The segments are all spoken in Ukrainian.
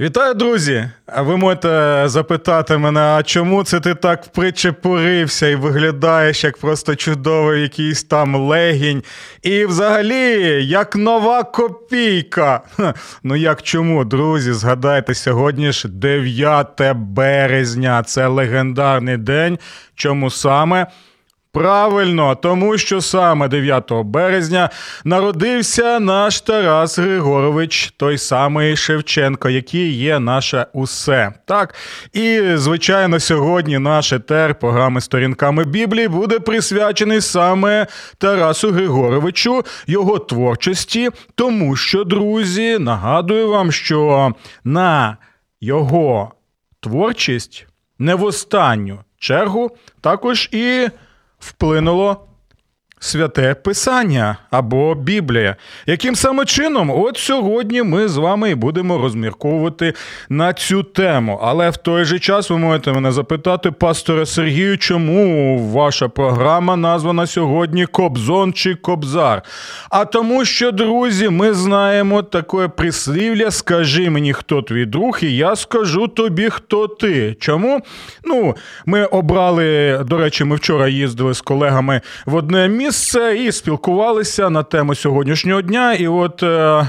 Вітаю, друзі! А ви можете запитати мене, а чому це ти так причепурився і виглядаєш як просто чудовий якийсь там легінь? І взагалі, як нова копійка. Ха, ну як чому, друзі? Згадайте, сьогодні ж 9 березня. Це легендарний день. Чому саме? Правильно, тому що саме 9 березня народився наш Тарас Григорович, той самий Шевченко, який є наше усе. Так, і звичайно, сьогодні наш етер програми сторінками Біблії буде присвячений саме Тарасу Григоровичу, його творчості, тому що, друзі, нагадую вам, що на його творчість не в останню чергу також і вплинуло святе Писання або Біблія. Яким саме чином? От сьогодні ми з вами і будемо розмірковувати на цю тему. Але в той же час ви можете мене запитати, пасторе Сергію, чому ваша програма названа сьогодні Кобзон чи Кобзар? А тому, що, друзі, ми знаємо таке прислів'я Скажи мені, хто твій друг, і я скажу тобі, хто ти. Чому? Ну, ми обрали, до речі, ми вчора їздили з колегами в одне місце місце і спілкувалися на тему сьогоднішнього дня. І от. Е,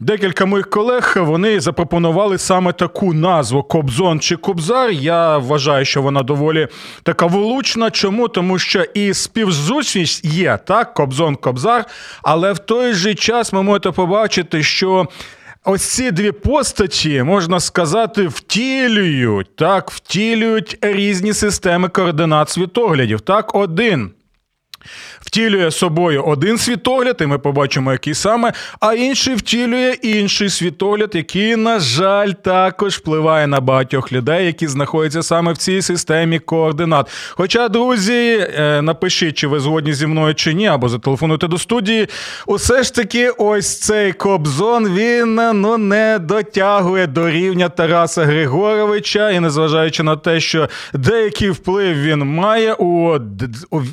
Декілька моїх колег вони запропонували саме таку назву Кобзон чи Кобзар. Я вважаю, що вона доволі така влучна. Чому? Тому що і співзучність є так, Кобзон Кобзар, але в той же час ми можете побачити, що. Ось ці дві постаті, можна сказати, втілюють так, втілюють різні системи координат світоглядів. Так, один втілює собою один світогляд, і ми побачимо, який саме, а інший втілює інший світогляд, який, на жаль, також впливає на багатьох людей, які знаходяться саме в цій системі координат. Хоча, друзі, е, напишіть, чи ви згодні зі мною чи ні, або зателефонуйте до студії. Усе ж таки, ось цей Кобзон він ну не дотягує до рівня Тараса Григоровича, і незважаючи на те, що деякий вплив він має у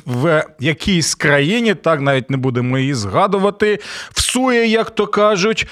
в якійсь країні, так навіть не будемо її згадувати, всує, як то кажуть.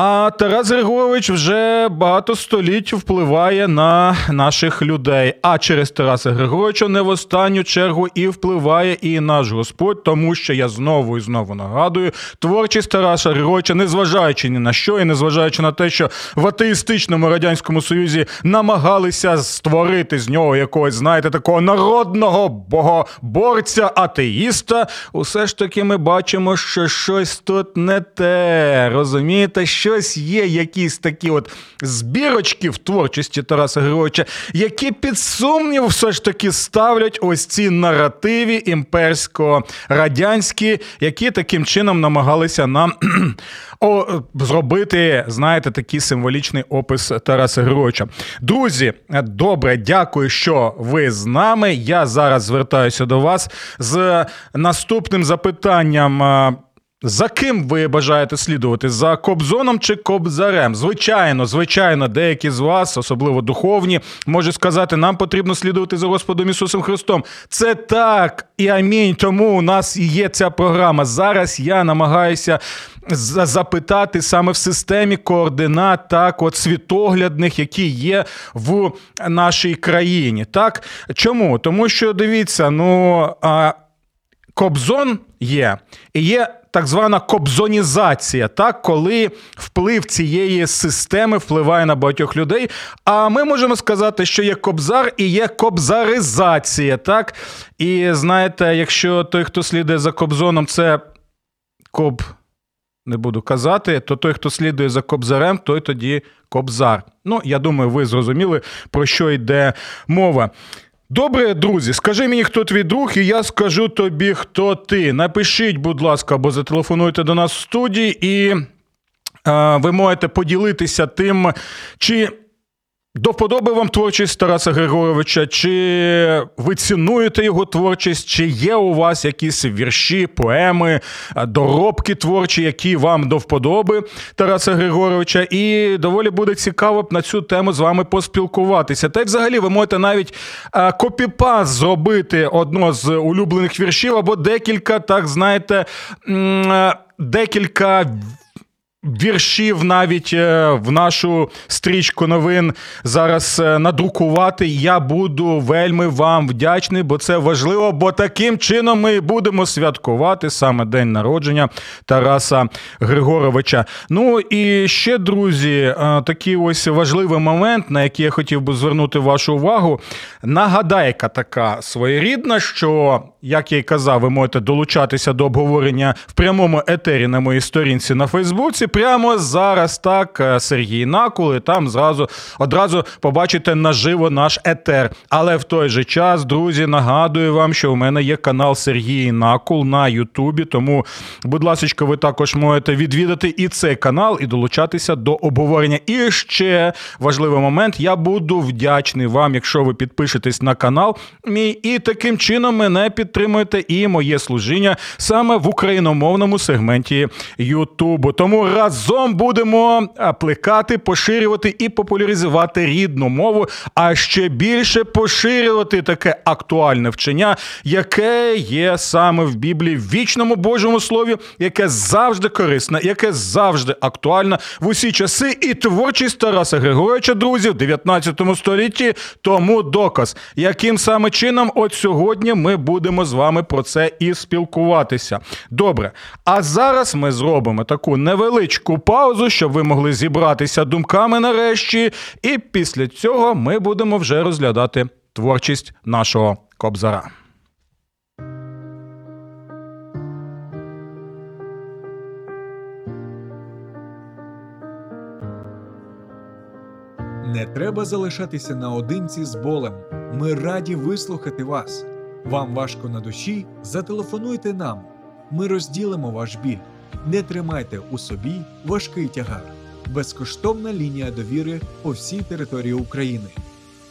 А Тарас Григорович вже багато століть впливає на наших людей. А через Тараса Григоровича не в останню чергу і впливає і наш Господь, тому що я знову і знову нагадую, творчість Тараса Григоровича, незважаючи ні на що, і незважаючи на те, що в атеїстичному радянському союзі намагалися створити з нього якогось, знаєте, такого народного богоборця, атеїста, усе ж таки ми бачимо, що щось тут не те. Розумієте? Щось є, якісь такі от збірочки в творчості Тараса Григоровича, які під сумнів все ж таки ставлять ось ці наративі імперсько-радянські, які таким чином намагалися нам о, зробити, знаєте, такий символічний опис Тараса Григоровича. Друзі, добре, дякую, що ви з нами. Я зараз звертаюся до вас з наступним запитанням. За ким ви бажаєте слідувати? За Кобзоном чи Кобзарем? Звичайно, звичайно, деякі з вас, особливо духовні, можуть сказати, нам потрібно слідувати за Господом Ісусом Христом. Це так і амінь. Тому у нас і є ця програма. Зараз я намагаюся запитати саме в системі координат, так, от світоглядних, які є в нашій країні. Так чому? Тому що дивіться, ну. Кобзон є і є так звана кобзонізація, так, коли вплив цієї системи впливає на багатьох людей. А ми можемо сказати, що є кобзар і є кобзаризація. так. І знаєте, якщо той, хто слідує за кобзоном, це коб. Не буду казати, то той, хто слідує за кобзарем, той тоді кобзар. Ну, я думаю, ви зрозуміли, про що йде мова. Добре, друзі, скажи мені, хто твій друг, і я скажу тобі, хто ти. Напишіть, будь ласка, або зателефонуйте до нас в студії і. Е, ви можете поділитися тим, чи до вподоби вам творчість Тараса Григоровича, чи ви цінуєте його творчість, чи є у вас якісь вірші, поеми, доробки творчі, які вам до вподоби Тараса Григоровича. І доволі буде цікаво б на цю тему з вами поспілкуватися. Та й взагалі ви можете навіть копіпас зробити одно з улюблених віршів або декілька, так знаєте, декілька віршів навіть е, в нашу стрічку новин зараз е, надрукувати. Я буду вельми вам вдячний, бо це важливо. Бо таким чином ми будемо святкувати саме день народження Тараса Григоровича. Ну і ще, друзі, е, такий ось важливий момент, на який я хотів би звернути вашу увагу. Нагадайка така своєрідна, що, як я й казав, ви можете долучатися до обговорення в прямому етері на моїй сторінці на Фейсбуці прямо зараз так е, Сергій Накул, і там зразу одразу побачите наживо наш етер. Але в той же час, друзі, нагадую вам, що у мене є канал Сергій Накул на Ютубі. Тому, будь ласка, ви також можете відвідати і цей канал, і долучатися до обговорення. І ще важливий момент: я буду вдячний вам, якщо ви підпишетесь на канал мій, і таким чином мене підтримуєте і моє служіння саме в україномовному сегменті Ютубу. Тому разом будемо плекати, поширювати і популяризувати рідну мову, а ще більше поширювати таке актуальне вчення, яке є саме в Біблії, в вічному Божому слові, яке завжди корисне, яке завжди актуальне в усі часи, і творчість Тараса Григоровича, друзі, в 19 столітті. Тому доказ, яким саме чином, от сьогодні ми будемо з вами про це і спілкуватися. Добре, а зараз ми зробимо таку невеличку невеличку паузу, щоб ви могли зібратися думками нарешті. І після цього ми будемо вже розглядати творчість нашого кобзара. Не треба залишатися наодинці з болем. Ми раді вислухати вас. Вам важко на душі? Зателефонуйте нам. Ми розділимо ваш біль. Не тримайте у собі важкий тягар. Безкоштовна лінія довіри по всій території України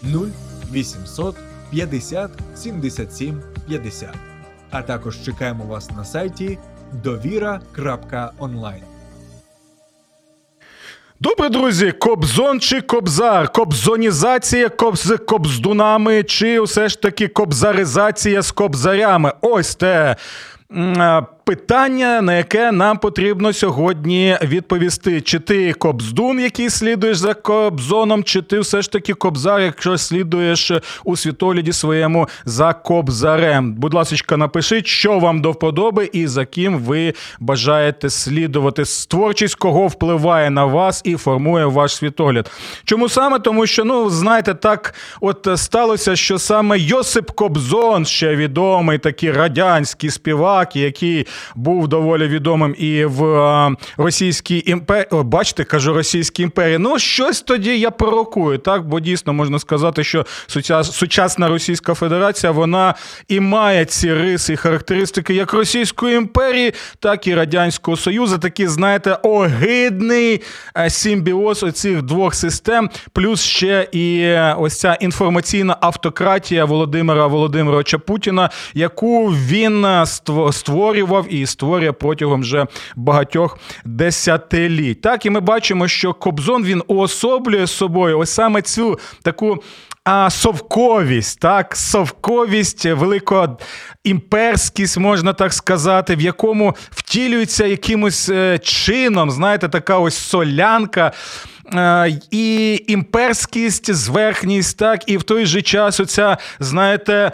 0 800 50 77 50. А також чекаємо вас на сайті довіра.онлайн. Добре, друзі, кобзон чи кобзар, кобзонізація кобз кобздунами, чи все ж таки кобзаризація з кобзарями. Ось те питання, на яке нам потрібно сьогодні відповісти: чи ти кобздун, який слідуєш за кобзоном, чи ти все ж таки кобзар, якщо слідуєш у світогляді своєму за кобзарем? Будь ласка, напишіть, що вам до вподоби і за ким ви бажаєте слідувати. Творчість кого впливає на вас і формує ваш світогляд. Чому саме? Тому що, ну, знаєте, так от сталося, що саме Йосип Кобзон, ще відомий такий радянський співак, який був доволі відомим і в е, російській імперії. Бачите, кажу російській імперії. Ну, щось тоді я пророкую, так? Бо дійсно можна сказати, що сучасна Російська Федерація вона і має ці риси і характеристики як Російської імперії, так і Радянського Союзу. Такий, знаєте, огидний е, симбіоз оцих двох систем, плюс ще і е, ось ця інформаційна автократія Володимира Володимировича Путіна, яку він створював і створює протягом вже багатьох десятиліть. Так, і ми бачимо, що Кобзон він уособлює собою ось саме цю таку. А совковість, так, совковість, великоімперськість, можна так сказати, в якому втілюється якимось е, чином, знаєте, така ось солянка. Е, і імперськість, зверхність, так, і в той же час оця, знаєте.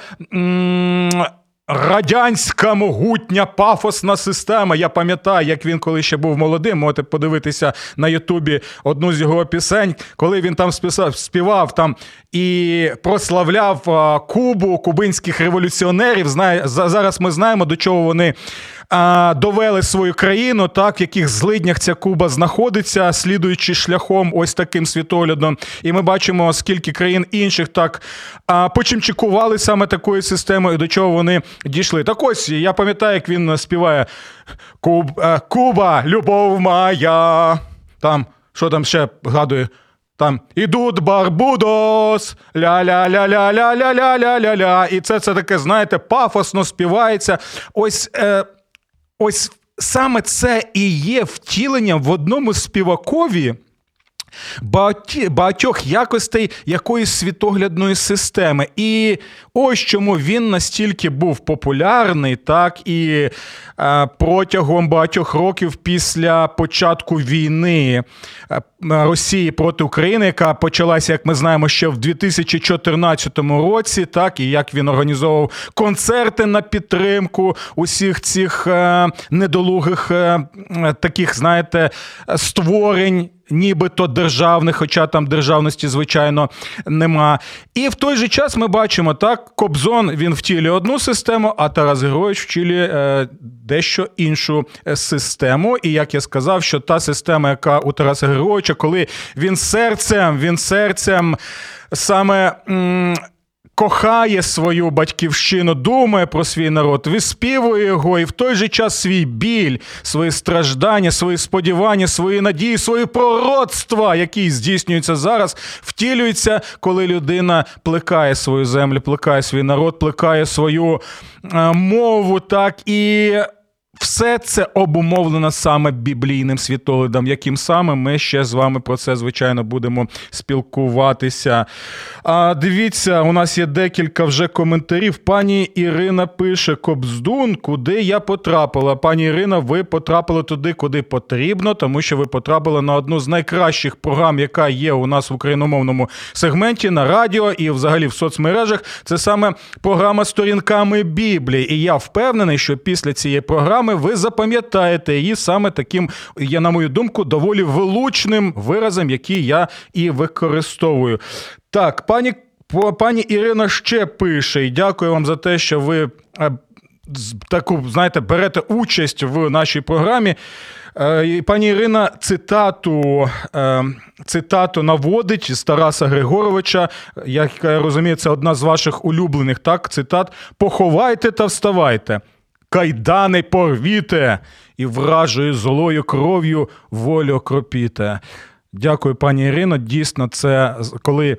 Радянська могутня пафосна система. Я пам'ятаю, як він коли ще був молодим. Можете подивитися на Ютубі одну з його пісень, коли він там списав, співав там і прославляв Кубу кубинських революціонерів. Знає, зараз ми знаємо, до чого вони довели свою країну, так в яких злиднях ця Куба знаходиться, слідуючи шляхом ось таким світоглядом. І ми бачимо, скільки країн інших так почимчикували саме такою системою, до чого вони дійшли. Так ось я пам'ятаю, як він співає Куб, Куба, любов моя. там, що там ще гадує? Там ідуть Барбудос, ля-ля-ля-ля-ля-ля-ля-ля-ля-ля. І це це таке, знаєте, пафосно співається. Ось е, ось саме це і є втіленням в одному співакові багатьох якостей якоїсь світоглядної системи. І ось чому він настільки був популярний, так і е, протягом багатьох років після початку війни е, Росії проти України, яка почалася, як ми знаємо, ще в 2014 році, так і як він організовував концерти на підтримку усіх цих е, недолугих таких, знаєте, створень нібито державних, хоча там державності, звичайно, нема. І в той же час ми бачимо, так, Кобзон він втілює одну систему, а Тарас Героїч втілює е, дещо іншу е, систему. І як я сказав, що та система, яка у Тараса Героїча, коли він серцем, він серцем саме. Кохає свою батьківщину, думає про свій народ, виспівує його, і в той же час свій біль, свої страждання, свої сподівання, свої надії, свої пророцтва, які здійснюються зараз, втілюються, коли людина плекає свою землю, плекає свій народ, плекає свою е, мову, так і. Все це обумовлено саме біблійним світоглядом, яким саме ми ще з вами про це, звичайно, будемо спілкуватися. А Дивіться, у нас є декілька вже коментарів. Пані Ірина пише: Кобздун, куди я потрапила. Пані Ірина, ви потрапили туди, куди потрібно, тому що ви потрапили на одну з найкращих програм, яка є у нас в україномовному сегменті на радіо і взагалі в соцмережах. Це саме програма сторінками Біблії. І я впевнений, що після цієї програми ви запам'ятаєте її саме таким, я, на мою думку, доволі вилучним виразом, який я і використовую. Так, пані. Пані Ірина ще пише, і дякую вам за те, що ви е, таку, знаєте, берете участь в нашій програмі. Е, пані Ірина цитату е, цитату наводить з Тараса Григоровича. Як я розумію, це одна з ваших улюблених так, цитат: Поховайте та вставайте кайдани порвіте і вражою злою кров'ю волю кропіте. Дякую, пані Ірино. Дійсно, це коли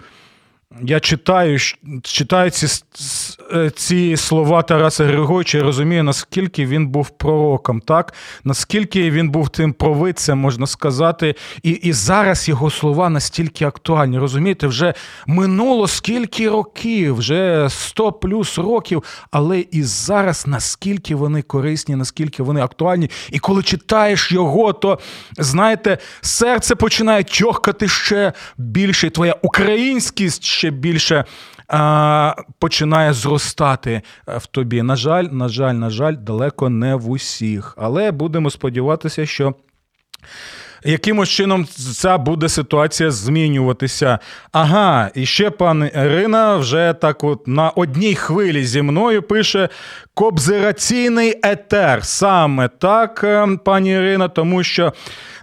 я читаю читаю ці е, ці слова Тараса Григоровича і розумію, наскільки він був пророком, так? наскільки він був тим провидцем, можна сказати, і і зараз його слова настільки актуальні. Розумієте, вже минуло скільки років, вже 100 плюс років, але і зараз наскільки вони корисні, наскільки вони актуальні. І коли читаєш його, то знаєте, серце починає тьохкати ще більше. Твоя українськість ще більше а, починає зростати е, в тобі. На жаль, на жаль, на жаль, далеко не в усіх. Але будемо сподіватися, що. Якимось чином ця буде ситуація змінюватися? Ага, і ще пан Ірина вже так от на одній хвилі зі мною пише кобзераційний етер. Саме так, е, пані Ірина, тому що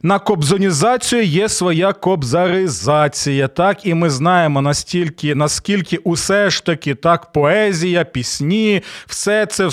на кобзонізацію є своя кобзаризація. Так, і ми знаємо настільки, наскільки усе ж таки так, поезія, пісні, все це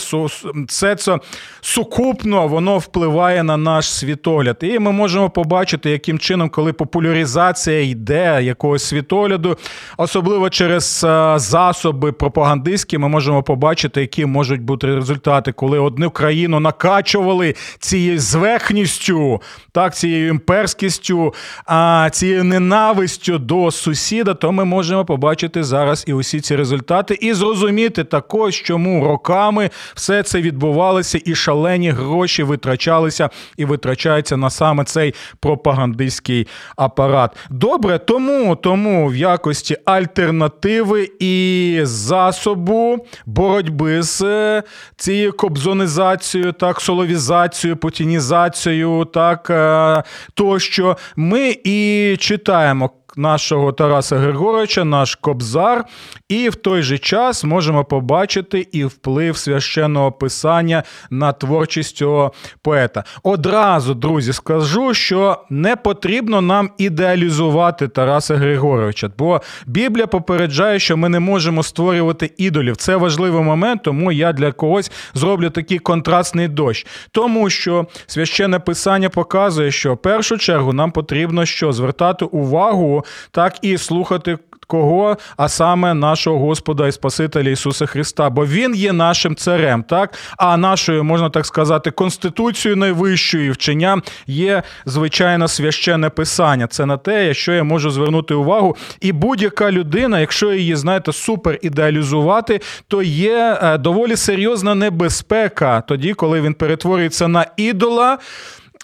все це сукупно воно впливає на наш світогляд. І ми можемо побачити, яким чином, коли популяризація йде якогось світогляду, особливо через е, засоби пропагандистські, ми можемо побачити, які можуть бути результати, коли одну країну накачували цією зверхністю, так, цією імперськістю, а цією ненавистю до сусіда, то ми можемо побачити зараз і усі ці результати, і зрозуміти також, чому роками все це відбувалося, і шалені гроші витрачалися і витрачаються на саме цей пропагандистський апарат. Добре, тому, тому в якості альтернативи і засобу боротьби з е, цією кобзонізацією, так, соловізацією, путінізацією, так, е, тощо ми і читаємо нашого Тараса Григоровича, наш Кобзар, і в той же час можемо побачити і вплив священного писання на творчість цього поета. Одразу, друзі, скажу, що не потрібно нам ідеалізувати Тараса Григоровича, бо Біблія попереджає, що ми не можемо створювати ідолів. Це важливий момент, тому я для когось зроблю такий контрастний дощ. Тому що священне писання показує, що в першу чергу нам потрібно що звертати увагу, так і слухати. Кого, а саме нашого Господа і Спасителя Ісуса Христа, бо Він є нашим царем, так? А нашою, можна так сказати, конституцією найвищою вчення є звичайно священне писання. Це на те, що я можу звернути увагу. І будь-яка людина, якщо її, знаєте, супер ідеалізувати, то є е, доволі серйозна небезпека тоді, коли він перетворюється на ідола.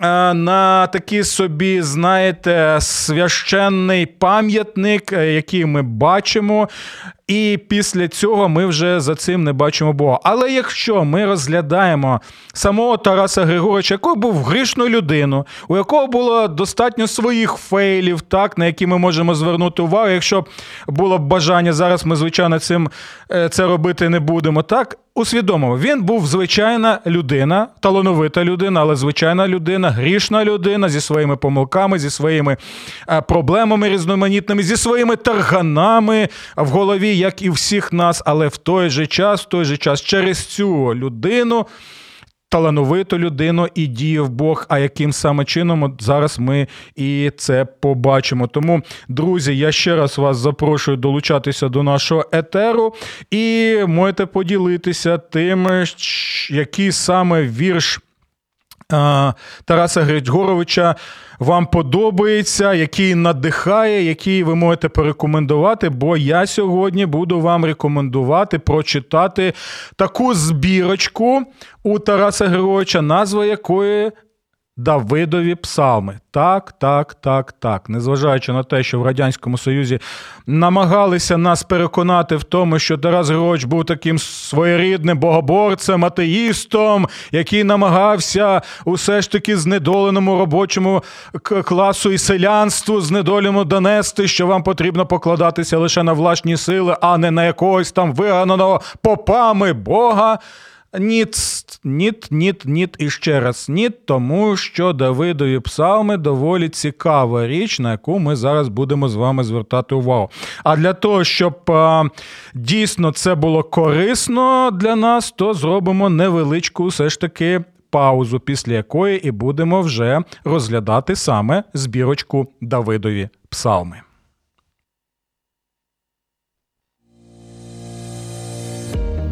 Е, на такий собі, знаєте, священний пам'ятник, е, який ми бачимо, і після цього ми вже за цим не бачимо Бога. Але якщо ми розглядаємо самого Тараса Григоровича, який був грішною людиною, у якого було достатньо своїх фейлів, так, на які ми можемо звернути увагу, якщо було б бажання, зараз ми, звичайно, цим е, це робити не будемо. Так, усвідомимо, він був звичайна людина, талановита людина, але звичайна людина, грішна людина зі своїми помилками, зі своїми е, проблемами різноманітними, зі своїми тарганами в голові як і всіх нас, але в той же час, в той же час, через цю людину. Талановиту людину і діяв Бог, а яким саме чином зараз ми і це побачимо. Тому, друзі, я ще раз вас запрошую долучатися до нашого етеру і можете поділитися тим, який саме вірш Тараса Григоровича вам подобається, який надихає, який ви можете порекомендувати. Бо я сьогодні буду вам рекомендувати прочитати таку збірочку у Тараса Григоровича, назва якої Давидові псалми. Так, так, так, так. Незважаючи на те, що в Радянському Союзі намагалися нас переконати в тому, що Тарас Григорович був таким своєрідним богоборцем, атеїстом, який намагався усе ж таки знедоленому робочому класу і селянству знедолємо донести, що вам потрібно покладатися лише на власні сили, а не на якогось там вигананого попами Бога. Ніт, ніт, ніт, ніт і ще раз ніт, тому що Давидові псалми доволі цікава річ, на яку ми зараз будемо з вами звертати увагу. А для того, щоб а, дійсно це було корисно для нас, то зробимо невеличку все ж таки паузу, після якої і будемо вже розглядати саме збірочку Давидові псалми.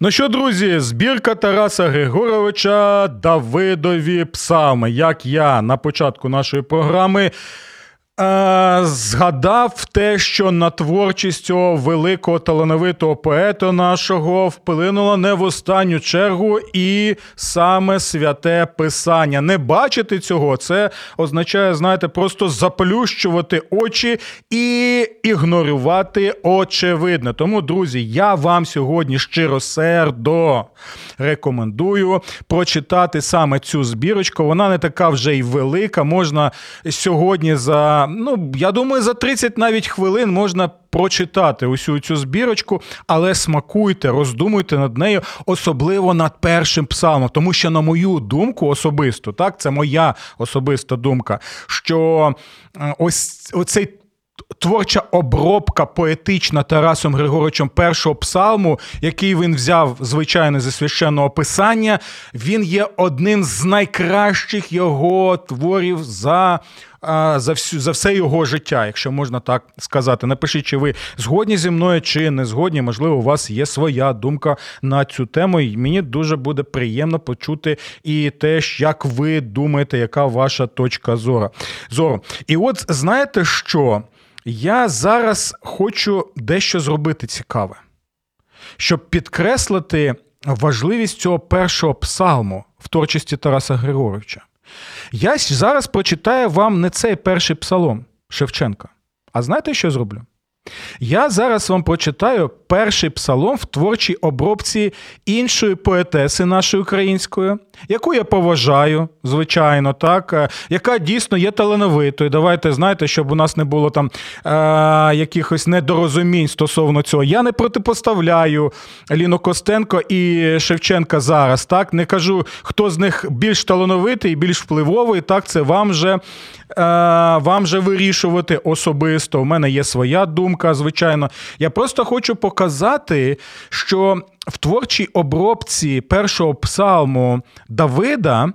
Ну що, друзі, збірка Тараса Григоровича Давидові псами. Як я на початку нашої програми згадав те, що на творчість цього великого талановитого поета нашого вплинуло не в останню чергу і саме святе писання. Не бачити цього, це означає, знаєте, просто заплющувати очі і ігнорувати очевидне. Тому, друзі, я вам сьогодні щиросердо рекомендую прочитати саме цю збірочку. Вона не така вже й велика. Можна сьогодні за ну я думаю, за 30 навіть хвилин можна прочитати усю цю збірочку, але смакуйте, роздумуйте над нею, особливо над першим псалмом. Тому що, на мою думку, особисто, так, це моя особиста думка, що е, ось оцей. Творча обробка поетична Тарасом Григоровичем першого псалму, який він взяв, звичайно, зі священного писання, він є одним з найкращих його творів за за всю за все його життя, якщо можна так сказати. Напишіть, чи ви згодні зі мною, чи не згодні. Можливо, у вас є своя думка на цю тему. І мені дуже буде приємно почути і те, як ви думаєте, яка ваша точка зору. зору. І от знаєте що? Я зараз хочу дещо зробити цікаве, щоб підкреслити важливість цього першого псалму в творчості Тараса Григоровича. Я зараз прочитаю вам не цей перший псалом Шевченка. А знаєте, що зроблю? Я зараз вам прочитаю перший псалом в творчій обробці іншої поетеси нашої української, яку я поважаю, звичайно, так, е, яка дійсно є талановитою. Давайте знаєте, щоб у нас не було там е- якихось недорозумінь стосовно цього. Я не протипоставляю Ліну Костенко і Шевченка зараз. Так, не кажу, хто з них більш талановитий, більш впливовий. Так, це вам же, е- вам же вирішувати особисто. У мене є своя думка, звичайно. Я просто хочу показати, що в творчій обробці першого псалму Давида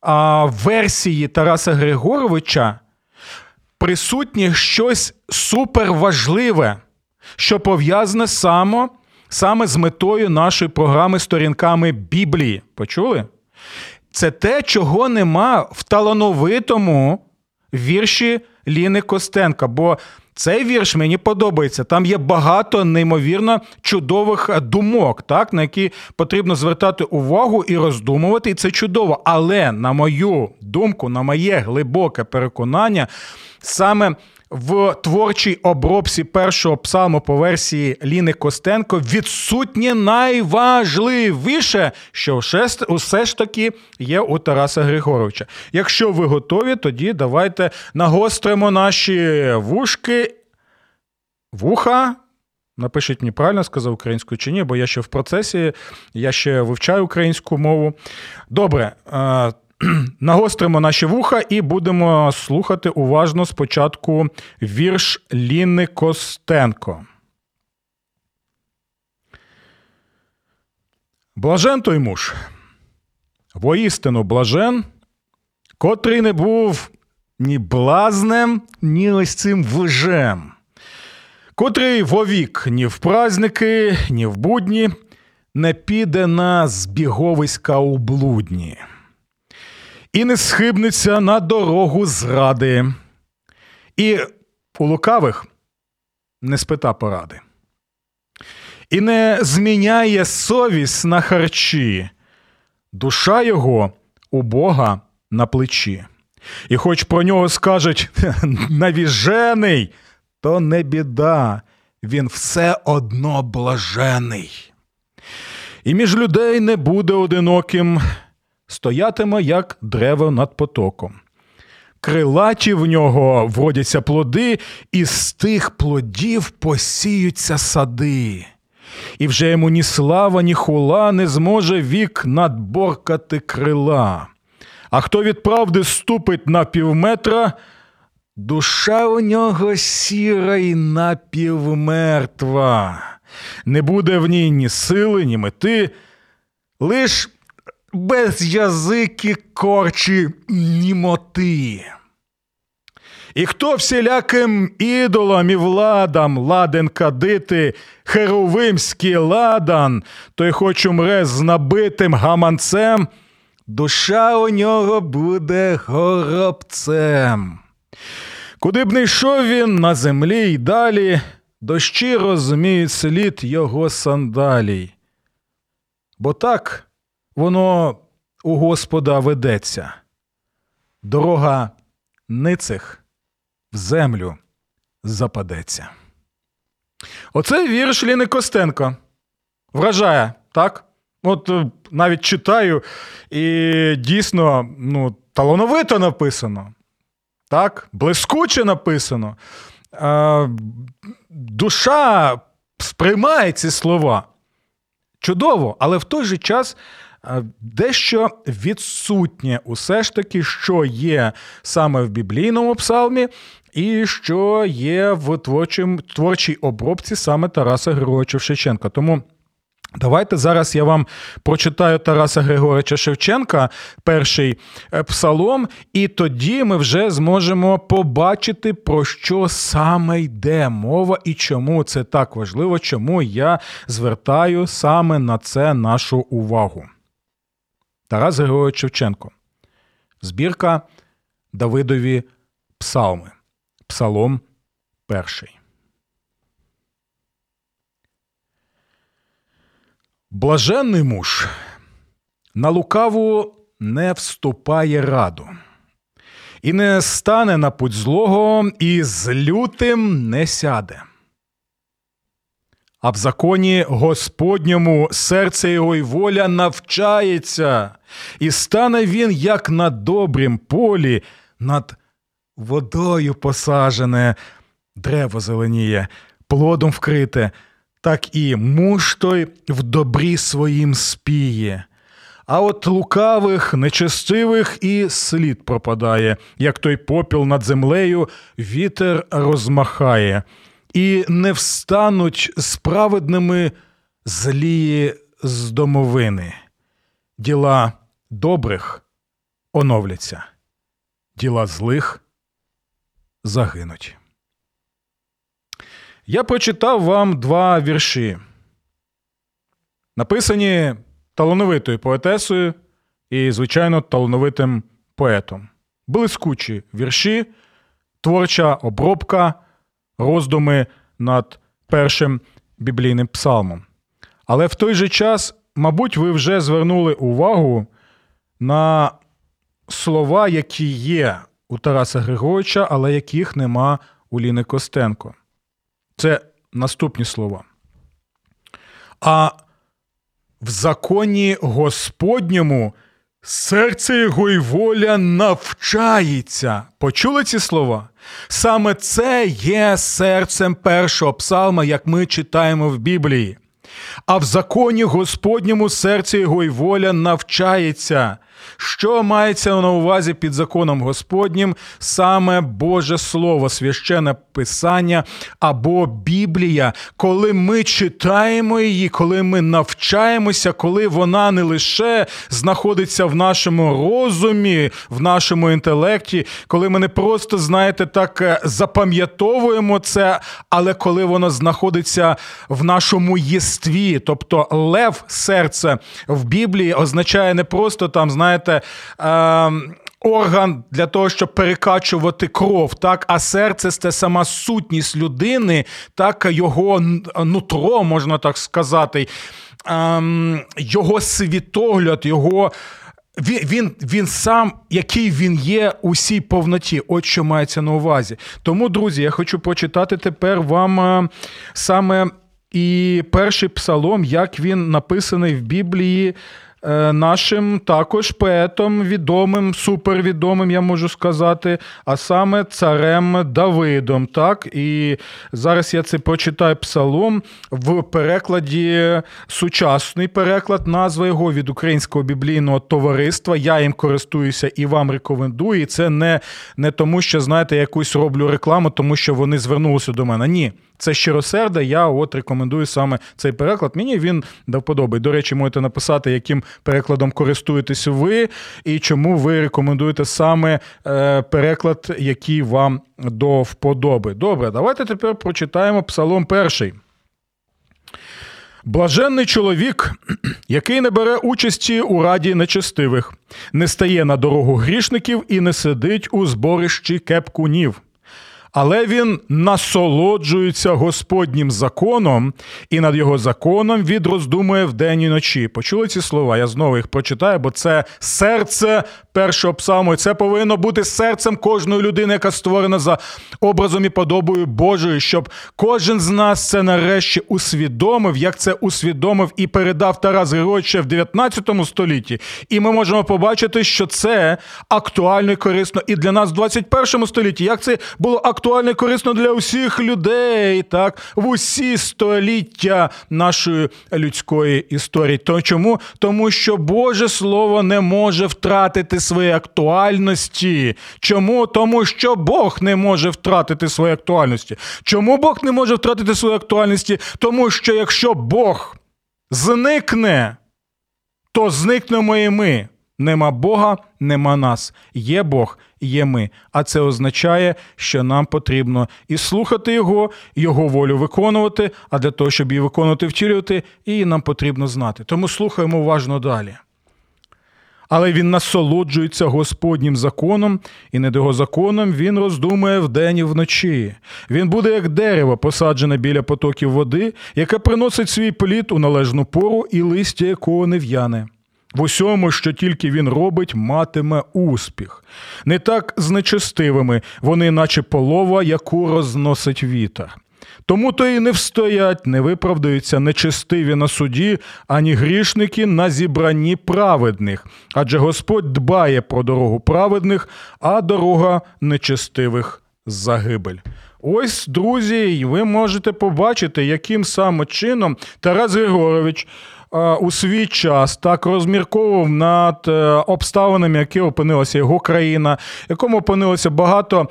а, в версії Тараса Григоровича присутнє щось суперважливе, що пов'язане саме, саме з метою нашої програми сторінками Біблії. Почули? Це те, чого нема в талановитому вірші Ліни Костенка. Бо цей вірш мені подобається. Там є багато неймовірно чудових думок, так, на які потрібно звертати увагу і роздумувати. І це чудово. Але, на мою думку, на моє глибоке переконання, саме в творчій обробці першого псалму по версії Ліни Костенко відсутнє найважливіше, що все ж таки є у Тараса Григоровича. Якщо ви готові, тоді давайте нагостримо наші вушки, вуха. Напишіть мені правильно сказав українською чи ні, бо я ще в процесі, я ще вивчаю українську мову. Добре. Нагостримо наші вуха і будемо слухати уважно спочатку вірш Ліни Костенко. Блажен той муж. Воістину блажен, котрий не був ні блазнем, ні ось цим вижем, котрий вовік ні в праздники, ні в будні не піде на збіговиська у блудні і не схибнеться на дорогу зради, і у лукавих не спита поради, і не зміняє совість на харчі, душа його у Бога на плечі. І хоч про нього скажуть навіжений, то не біда, він все одно блажений. І між людей не буде одиноким стоятиме, як древо над потоком. Крилаті в нього вродяться плоди, і з тих плодів посіються сади. І вже йому ні слава, ні хула не зможе вік надборкати крила. А хто від правди ступить на півметра, душа у нього сіра й напівмертва. Не буде в ній ні сили, ні мети, лиш без язики корчі німоти. І хто всіляким ідолам і владам ладен кадити херовимський ладан, той хоч умре з набитим гаманцем, душа у нього буде горобцем. Куди б не йшов він на землі й далі, дощі розуміють слід його сандалій. Бо так воно у Господа ведеться. Дорога ницих в землю западеться. Оцей вірш Ліни Костенко вражає, так? От е, навіть читаю, і дійсно ну, талановито написано. Так? Блискуче написано. Е, душа сприймає ці слова. Чудово, але в той же час дещо відсутнє усе ж таки, що є саме в біблійному псалмі, і що є в творчим, творчій обробці саме Тараса Григоровича Шевченка. Тому. Давайте зараз я вам прочитаю Тараса Григоровича Шевченка, перший е, псалом, і тоді ми вже зможемо побачити, про що саме йде мова і чому це так важливо, чому я звертаю саме на це нашу увагу. Тарас Григорович Шевченко. Збірка Давидові Псалми. Псалом перший. Блаженний муж на лукаву не вступає раду, і не стане на путь злого, і з лютим не сяде. А в законі Господньому серце його й воля навчається, і стане він, як на добрім полі, над водою посажене, дерево зеленіє, плодом вкрите, так і муж той в добрі своїм спіє. А от лукавих, нечестивих і слід пропадає, як той попіл над землею вітер розмахає, і не встануть справедними злії з домовини. Діла добрих оновляться, діла злих загинуть. Я прочитав вам два вірші, написані талановитою поетесою і, звичайно, талановитим поетом. Блискучі вірші, творча обробка, роздуми над першим біблійним псалмом. Але в той же час, мабуть, ви вже звернули увагу на слова, які є у Тараса Григоровича, але яких нема у Ліни Костенко. Це наступні слова. А в законі Господньому серце його й воля навчається. Почули ці слова? Саме це є серцем першого псалма, як ми читаємо в Біблії. А в законі Господньому серце його й воля навчається. Що мається на увазі під законом Господнім? Саме Боже Слово, священне Писання або Біблія, коли ми читаємо її, коли ми навчаємося, коли вона не лише знаходиться в нашому розумі, в нашому інтелекті, коли ми не просто, знаєте, так е, запам'ятовуємо це, але коли воно знаходиться в нашому єстві, тобто лев серце в Біблії означає не просто там, знаєте, знаєте, е, орган для того, щоб перекачувати кров, так, а серце це сама сутність людини, так, його нутро, можна так сказати, е, його світогляд, його. Він він, він сам, який він є у всій повноті, от що мається на увазі. Тому, друзі, я хочу почитати тепер вам е, саме і перший псалом, як він написаний в Біблії. Е, нашим також поетом відомим, супервідомим, я можу сказати, а саме царем Давидом. Так, і зараз я це прочитаю псалом в перекладі, сучасний переклад, назва його від Українського біблійного товариства. Я їм користуюся і вам рекомендую. І це не, не тому, що знаєте, якусь роблю рекламу, тому що вони звернулися до мене. Ні. Це щиросерде, я от рекомендую саме цей переклад. Мені він до вподоби. До речі, можете написати, яким перекладом користуєтесь ви, і чому ви рекомендуєте саме е, переклад, який вам до вподоби. Добре, давайте тепер прочитаємо Псалом перший. Блаженний чоловік, який не бере участі у раді нечестивих, не стає на дорогу грішників і не сидить у зборищі кепкунів але він насолоджується Господнім законом і над його законом він роздумує вдень і ночі. Почули ці слова? Я знову їх прочитаю, бо це серце першого псалму. І Це повинно бути серцем кожної людини, яка створена за образом і подобою Божою, щоб кожен з нас це нарешті усвідомив, як це усвідомив і передав Тарас Григорович ще в 19 столітті. І ми можемо побачити, що це актуально і корисно і для нас в 21 столітті. Як це було актуально і корисно для усіх людей, так, в усі століття нашої людської історії. То чому? Тому що Боже Слово не може втратити своєї актуальності. Чому? Тому що Бог не може втратити своєї актуальності. Чому Бог не може втратити своєї актуальності? Тому що якщо Бог зникне, то зникнемо і ми. Нема Бога, нема нас. Є Бог, є ми. А це означає, що нам потрібно і слухати Його, Його волю виконувати, а для того, щоб її виконувати, втілювати, її нам потрібно знати. Тому слухаємо уважно далі. Але він насолоджується Господнім законом, і над його законом він роздумує вдень і вночі. Він буде як дерево, посаджене біля потоків води, яке приносить свій плід у належну пору, і листя якого не в'яне. В усьому, що тільки він робить, матиме успіх. Не так з нечестивими, вони, наче полова, яку розносить вітер. Тому то і не встоять, не виправдаються нечестиві на суді, ані грішники на зібранні праведних. Адже Господь дбає про дорогу праведних, а дорога нечестивих загибель. Ось, друзі, ви можете побачити, яким саме чином Тарас Григорович у свій час так розмірковував над е, обставинами, які опинилася його країна, якому опинилося багато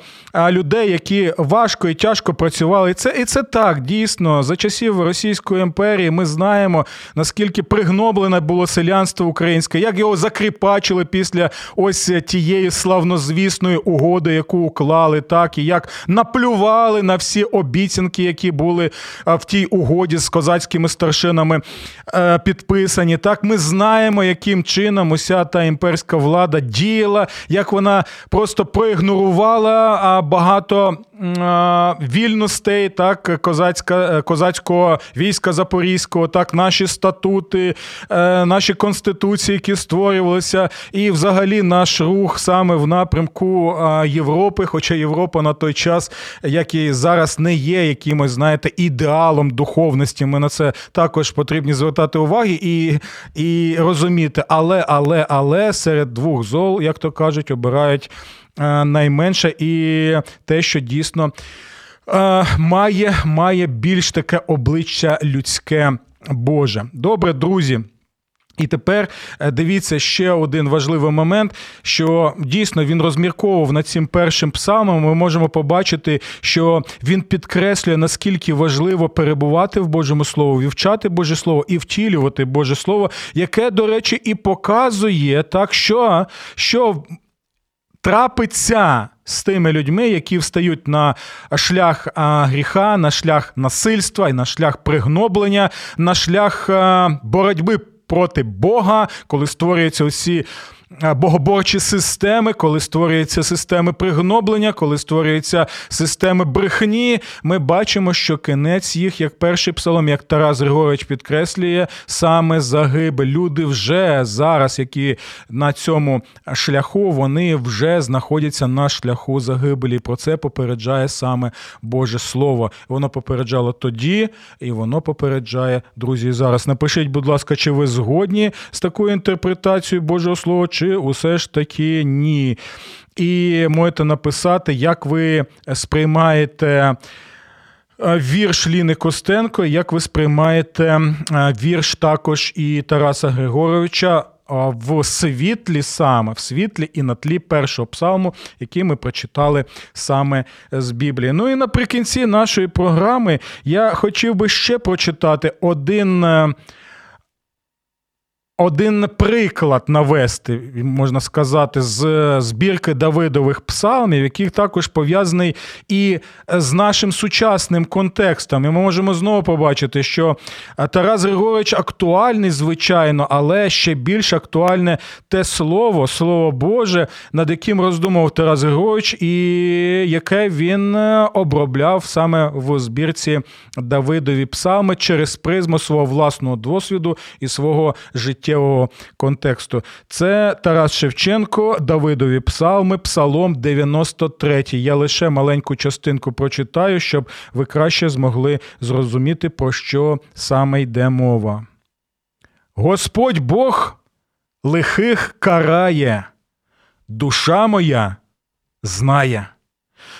людей, які важко і тяжко працювали. І це і це так дійсно за часів Російської імперії. Ми знаємо наскільки пригноблене було селянство українське, як його закріпачили після ось тієї славнозвісної угоди, яку уклали, так і як наплювали на всі обіцянки, які були в тій угоді з козацькими старшинами. Підписані. Так, ми знаємо, яким чином уся та імперська влада діяла, як вона просто проігнорувала багато вільностей, так, козацька, е, козацького війська Запорізького, так, наші статути, е, наші конституції, які створювалися, і взагалі наш рух саме в напрямку Європи. Хоча Європа на той час, як і зараз, не є якимось, знаєте, ідеалом духовності. Ми на це також потрібні звертати уваги і і розуміти. Але, але, але серед двох зол, як то кажуть, обирають. Е, найменше, і те, що дійсно е, має, має більш таке обличчя людське Боже. Добре, друзі. І тепер е, дивіться ще один важливий момент, що дійсно він розмірковував над цим першим псалмом. Ми можемо побачити, що він підкреслює, наскільки важливо перебувати в Божому Слову, вівчати Боже Слово і втілювати Боже Слово, яке, до речі, і показує так, що, що трапиться з тими людьми, які встають на шлях гріха, на шлях насильства і на шлях пригноблення, на шлях боротьби проти Бога, коли створюються усі богоборчі системи, коли створюються системи пригноблення, коли створюються системи брехні, ми бачимо, що кінець їх, як перший псалом, як Тарас Григорович підкреслює, саме загибель. Люди вже зараз, які на цьому шляху, вони вже знаходяться на шляху загибелі. Про це попереджає саме Боже Слово. Воно попереджало тоді, і воно попереджає друзі. Зараз напишіть, будь ласка, чи ви згодні з такою інтерпретацією Божого Слова? Чи усе ж таки ні. І можете написати, як ви сприймаєте. Е, вірш Ліни Костенко, як ви сприймаєте е, вірш також і Тараса Григоровича е, в світлі саме, в світлі і на тлі першого псалму, який ми прочитали саме з Біблії. Ну і наприкінці нашої програми я хотів би ще прочитати один один приклад навести, можна сказати, з збірки Давидових псалмів, який також пов'язаний і з нашим сучасним контекстом. І ми можемо знову побачити, що Тарас Григорович актуальний, звичайно, але ще більш актуальне те слово, слово Боже, над яким роздумував Тарас Григорович, і яке він обробляв саме в збірці Давидові псалми через призму свого власного досвіду і свого життя життєвого контексту. Це Тарас Шевченко, Давидові псалми, Псалом 93. Я лише маленьку частинку прочитаю, щоб ви краще змогли зрозуміти, про що саме йде мова. Господь Бог лихих карає, душа моя знає.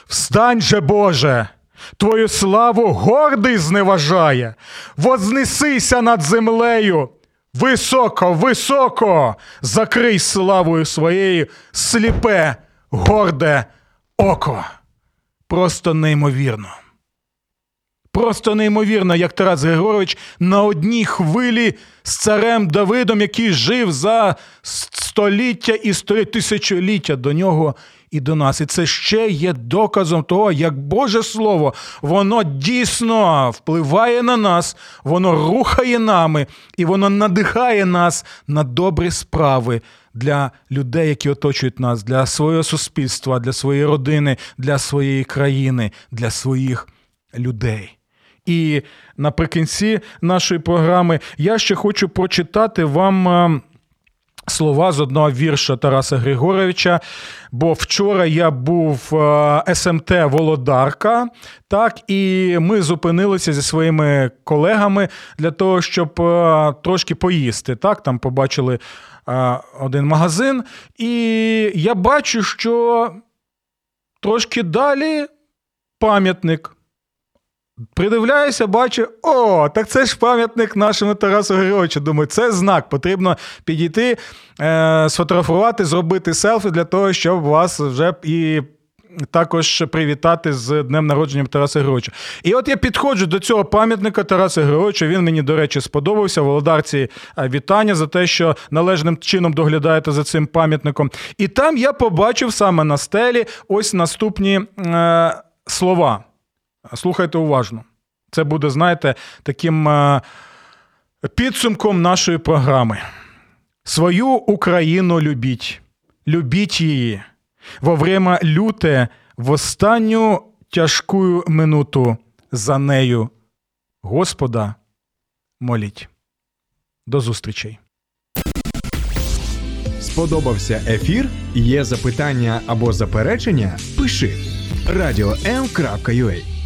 Встань же, Боже! Твою славу гордий зневажає, вознесися над землею, Високо, високо закрий славою своєю сліпе, горде око. Просто неймовірно. Просто неймовірно, як Тарас Григорович на одній хвилі з царем Давидом, який жив за століття і тисячоліття до нього і до нас. І це ще є доказом того, як Боже Слово, воно дійсно впливає на нас, воно рухає нами і воно надихає нас на добрі справи, для людей, які оточують нас, для свого суспільства, для своєї родини, для своєї країни, для своїх людей. І наприкінці нашої програми я ще хочу прочитати вам. Слова з одного вірша Тараса Григоровича. Бо вчора я був е, СМТ Володарка, так, і ми зупинилися зі своїми колегами для того, щоб е, трошки поїсти. Так, там побачили е, один магазин, і я бачу, що трошки далі пам'ятник. Придивляюся, бачу, о, так це ж пам'ятник нашому Тарасу Григоровичу. Думаю, це знак. Потрібно підійти, е, сфотографувати, зробити селфі для того, щоб вас вже і також привітати з днем народження Тараса Григоровича. І от я підходжу до цього пам'ятника Тараса Григоровича. Він мені, до речі, сподобався. Володарці е, вітання за те, що належним чином доглядаєте за цим пам'ятником. І там я побачив саме на стелі ось наступні е, слова. Слухайте уважно. Це буде, знаєте, таким е, підсумком нашої програми. Свою Україну любіть, любіть її во время люте, в останню тяжку минуту за нею. Господа моліть. До зустрічей. Сподобався ефір? Є запитання або заперечення? Пиши радіом.ua